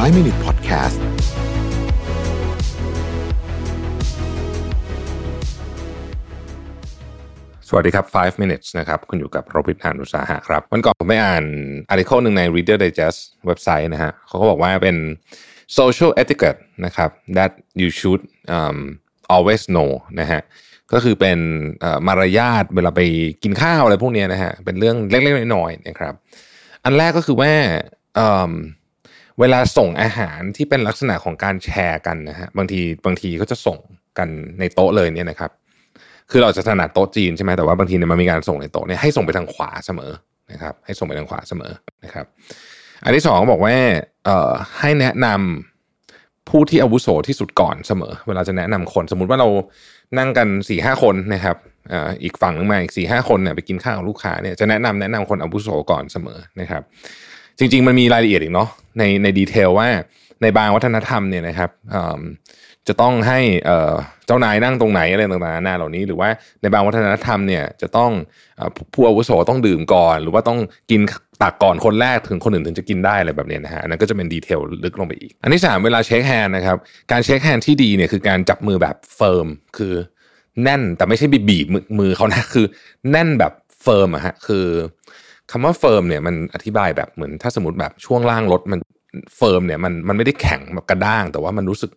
5 Minute Podcast สวัสดีครับ 5 minutes นะครับ คุณอยู่กับโรบิทหานุสาหะครับ วันก่อนผมไปอ่านอาร์ติเคิลหนึ่งใน Reader Digest เว็บไซต์นะฮะเขาก็บอกว่าเป็น social etiquette นะครับ that you should um, always know นะฮะ ก็คือเป็นมารยาทเวลาไปกินข้าวอะไรพวกเนี้ยนะฮะ เป็นเรื่องเล็กๆน้อยๆนะครับ อันแรกก็คือว่า เวลาส่งอาหารที่เป็นลักษณะของการแชร์กันนะฮะบางทีบางทีก็จะส่งกันในโต๊ะเลยเนี่ยนะครับ คือเราจะถนัดโต๊ะจีนใช่ไหมแต่ว่าบางทีเนี่ยมันมีการส่งในโต๊ะเนี่ยให้ส่งไปทางขวาเสมอนะครับ ให้ส่งไปทางขวาเสมอนะครับ อันที่สองบอกว่าเอ่อให้แนะนำผู้ที่อาวุโสที่สุดก่อนเสมอ เวลาจะแนะนำคนสมมุติว่าเรานั่งกันสี่ห้าคนนะครับเอ่ออีกฝั่งหนึงมาอีกสี่ห้าคนเนี่ยไปกินข้าวกับลูกค้าเนี่ยจะแนะนำแนะนำคนอาวุโสก่อนเสมอนะครับ จริง ๆ มันมีรายละเอียดอีกเนาะในใน detail ว่าในบางวัฒนธรรมเนี่ยนะครับจะต้องให้เจ้านายนั่งตรงไหนอะไรต่างๆนานาเหล่านี้ หรือว่าในบางวัฒนธรรมเนี่ยจะต้องผู้อาวุโสต้องดื่มก่อน หรือว่าต้องกินตักก่อนคนแรกถึงคนอื่นถึงจะกินได้อะไรแบบนี้นะฮะอันนั้นก็จะเป็น detail ลึกลงไปอีก อันที่สามเวลา shake hand นะครับการ shake hand ที่ดีเนี่ยคือการจับมือแบบ firm คือแน่นแต่ไม่ใช่บีบบีบมือมือเขานะคือ แน่นแบบ firm อะฮะคือ คำว่า firm เนี่ยมันอธิบายแบบเหมือนถ้าสมมติแบบช่วงล่างรถมัน firm เนี่ยมันมันไม่ได้แข็งแบบกระด้าง แต่ว่ามันรู้สึก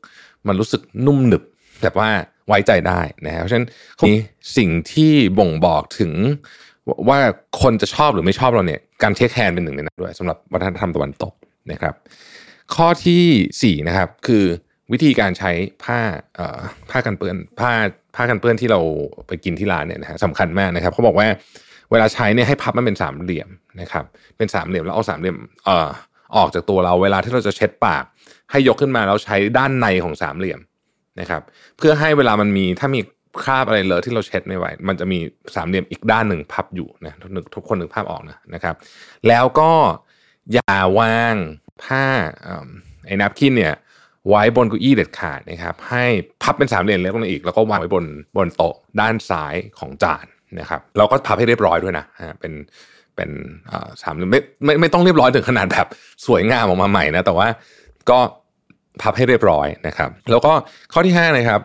มันรู้สึกนุ่มหนึบแบบว่าไว้ใจได้นะครับเพราะฉะนั้นมีสิ่งที่บ่งบอกถึงว่าคนจะชอบหรือไม่ชอบเราเนี่ยการ shake hand เป็นหนึ่งในนั้นด้วยสำหรับวัฒนธรรมตะวันตกนะครับ ข้อที่สี่นะครับคือวิธีการใช้ผ้าผ้ากันเปื้อนผ้าผ้ากันเปื้อนที่เราไปกินที่ร้านเนี่ยนะฮะสำคัญมากนะครับเขาบอกว่า เวลาใช้เนี่ยให้พับมันเป็นสามเหลี่ยมนะครับ เป็นสามเหลี่ยมแล้วเอาสามเหลี่ยมเอ่อออกจากตัวเราเวลาที่เราจะเช็ดปาก ให้ยกขึ้นมาแล้วใช้ด้านในของสามเหลี่ยมนะครับ เพื่อให้เวลามันมีถ้ามีคราบอะไรเลอะที่เราเช็ดไม่ไหว มันจะมีสามเหลี่ยมอีกด้านหนึ่งพับอยู่นะทุกทุกคนนึกภาพออกนะนะครับ แล้วก็อย่าวางผ้าเอิ่มไอ้นับคินเนี่ยไว้บนเก้าอี้เด็ดขาดนะครับ ให้พับเป็นสามเหลี่ยมเล็กลงอีก แล้วก็วางไว้บนบนโต๊ะด้านซ้ายของจาน นะครับเราก็พับให้เรียบร้อยด้วยนะเป็นเป็นอ่าสามไม่ไม่ไม่ต้องเรียบร้อยถึงขนาดแบบสวยงามออกมาใหม่นะแต่ว่าก็พับให้เรียบร้อยนะครับ แล้วก็ข้อที่ห้านะครับ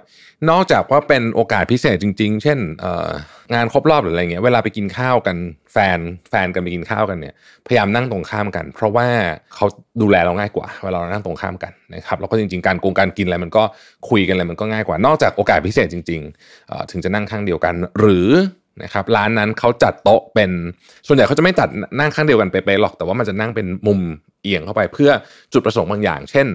นอกจากว่าเป็นโอกาสพิเศษจริง ๆ เช่นงานครบรอบหรืออะไรเงี้ยเวลาไปกินข้าวกันแฟนแฟนกันไปกินข้าวกันเนี่ยพยายามนั่งตรงข้ามกัน เพราะว่าเขาดูแลเราง่ายกว่า เวลาเรานั่งตรงข้ามกันนะครับแล้วก็จริง ๆ การโกงการกินอะไรมันก็คุยกันอะไรมันก็ง่ายกว่า นอกจากโอกาสพิเศษจริง ๆ ถึงจะนั่งข้างเดียวกัน หรือ นะครับร้านนั้นเขาจัดโต๊ะเป็นส่วนใหญ่เขาจะไม่จัดนั่งข้างเดียวกันเป๊ะๆหรอกแต่ว่ามันจะนั่งเป็นมุมเอียงเข้าไป เพื่อจุดประสงค์บางอย่าง เช่น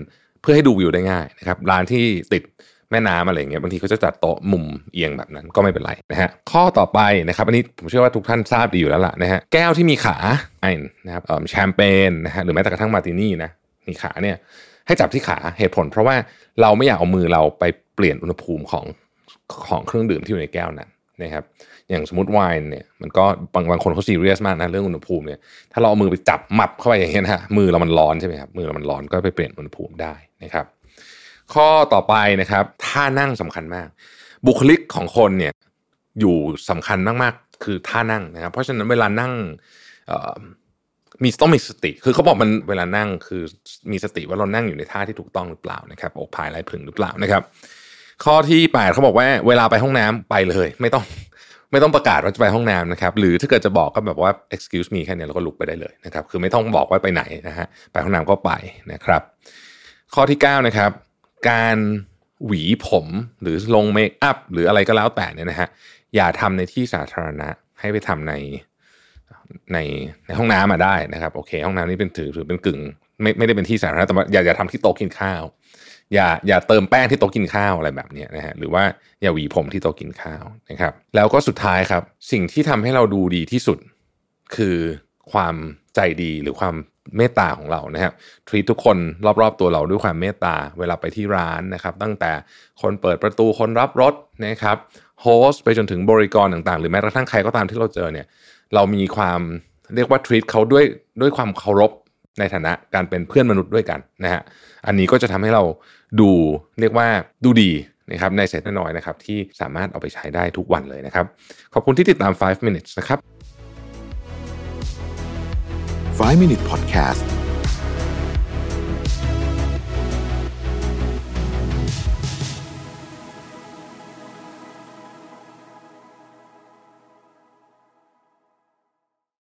เพื่อให้ดูวิวได้ง่ายนะครับร้านที่ติดแม่น้ำอะไรอย่างเงี้ยบางทีเขาจะจัดโต๊ะมุมเอียงแบบนั้นก็ไม่เป็นไรนะฮะข้อต่อไปนะครับ อันนี้ผมเชื่อว่าทุกท่านทราบดีอยู่แล้วล่ะนะฮะแก้วที่มีขาไอ้นะครับแชมเปญนะฮะหรือแม้แต่กระทั่งมาร์ตินี่นะมีขาเนี่ยให้จับที่ขาเหตุผล เพราะว่าเราไม่อยากเอามือเราไปเปลี่ยนอุณหภูมิของของเครื่องดื่มที่อยู่ในแก้วนั้น นะครับอย่างสมมติไวน์เนี่ยมันก็บางบางคนเขาซีเรียสมากนะเรื่องอุณหภูมิเนี่ยถ้าเราเอามือไปจับหมับเข้าไปอย่างเงี้ยนะฮะมือเรามันร้อนใช่ไหมครับมือเรามันร้อนก็ไปเปลี่ยนอุณหภูมิได้นะครับ ข้อต่อไปนะครับท่านั่งสำคัญมาก บุคลิกของคนเนี่ยอยู่สำคัญมากๆ คือท่านั่งนะครับ เพราะฉะนั้นเวลานั่งมีต้องมีสติ คือเขาบอกมันเวลานั่งคือมีสติว่าเรานั่งอยู่ในท่าที่ถูกต้องหรือเปล่านะครับอกภายไหล่พึงหรือเปล่านะครับ ข้อที่แปดเขาบอกว่าเวลาไปห้องน้ำไปเลย ไม่ต้องไม่ต้องประกาศว่าจะไปห้องน้ำนะครับ หรือถ้าเกิดจะบอกก็แบบว่า excuse me แค่นี้เราก็ลุกไปได้เลยนะครับ คือไม่ต้องบอกว่าไปไหนนะฮะ ไปห้องน้ำก็ไปนะครับ ข้อที่เก้านะครับ การหวีผมหรือลงเมคอัพหรืออะไรก็แล้วแต่เนี่ยนะฮะ อย่าทำในที่สาธารณะ ให้ไปทำในในในห้องน้ำมาได้นะครับ โอเค ห้องน้ำนี่เป็นถือถือเป็นกึ่ง ไม่ไม่ได้เป็นที่สาธารณะแต่ว่อย่าอย่าทำที่โต๊ะกินข้าว อย่าอย่าเติมแป้งที่โต๊ะกินข้าวอะไรแบบนี้นะฮะหรือว่าอย่าหวีผมที่โต๊ะกินข้าวนะครับแล้วก็สุดท้ายครับ สิ่งที่ทำให้เราดูดีที่สุด คือความใจดีหรือความเมตตาของเรานะครับทรีทุกคนรอบๆตัวเราด้วยความเมตตาเวลาไปที่ร้านนะครับ ตั้งแต่คนเปิดประตูคนรับรถนะครับโฮสไปจนถึงบริกรต่างๆ หรือแม้กระทั่งใครก็ตามที่เราเจอเนี่ยเรามีความเรียกว่าทรีตเขาด้วยด้วยความเคารพ ในฐานะการเป็นเพื่อนมนุษย์ด้วยกันนะฮะอันนี้ก็จะทำให้เราดูเรียกว่าดูดีนะครับในเศษน้อยนะครับที่สามารถเอาไปใช้ได้ทุกวันเลยนะครับ ขอบคุณที่ติดตาม 5 minutes นะครับ 5 Minute Podcast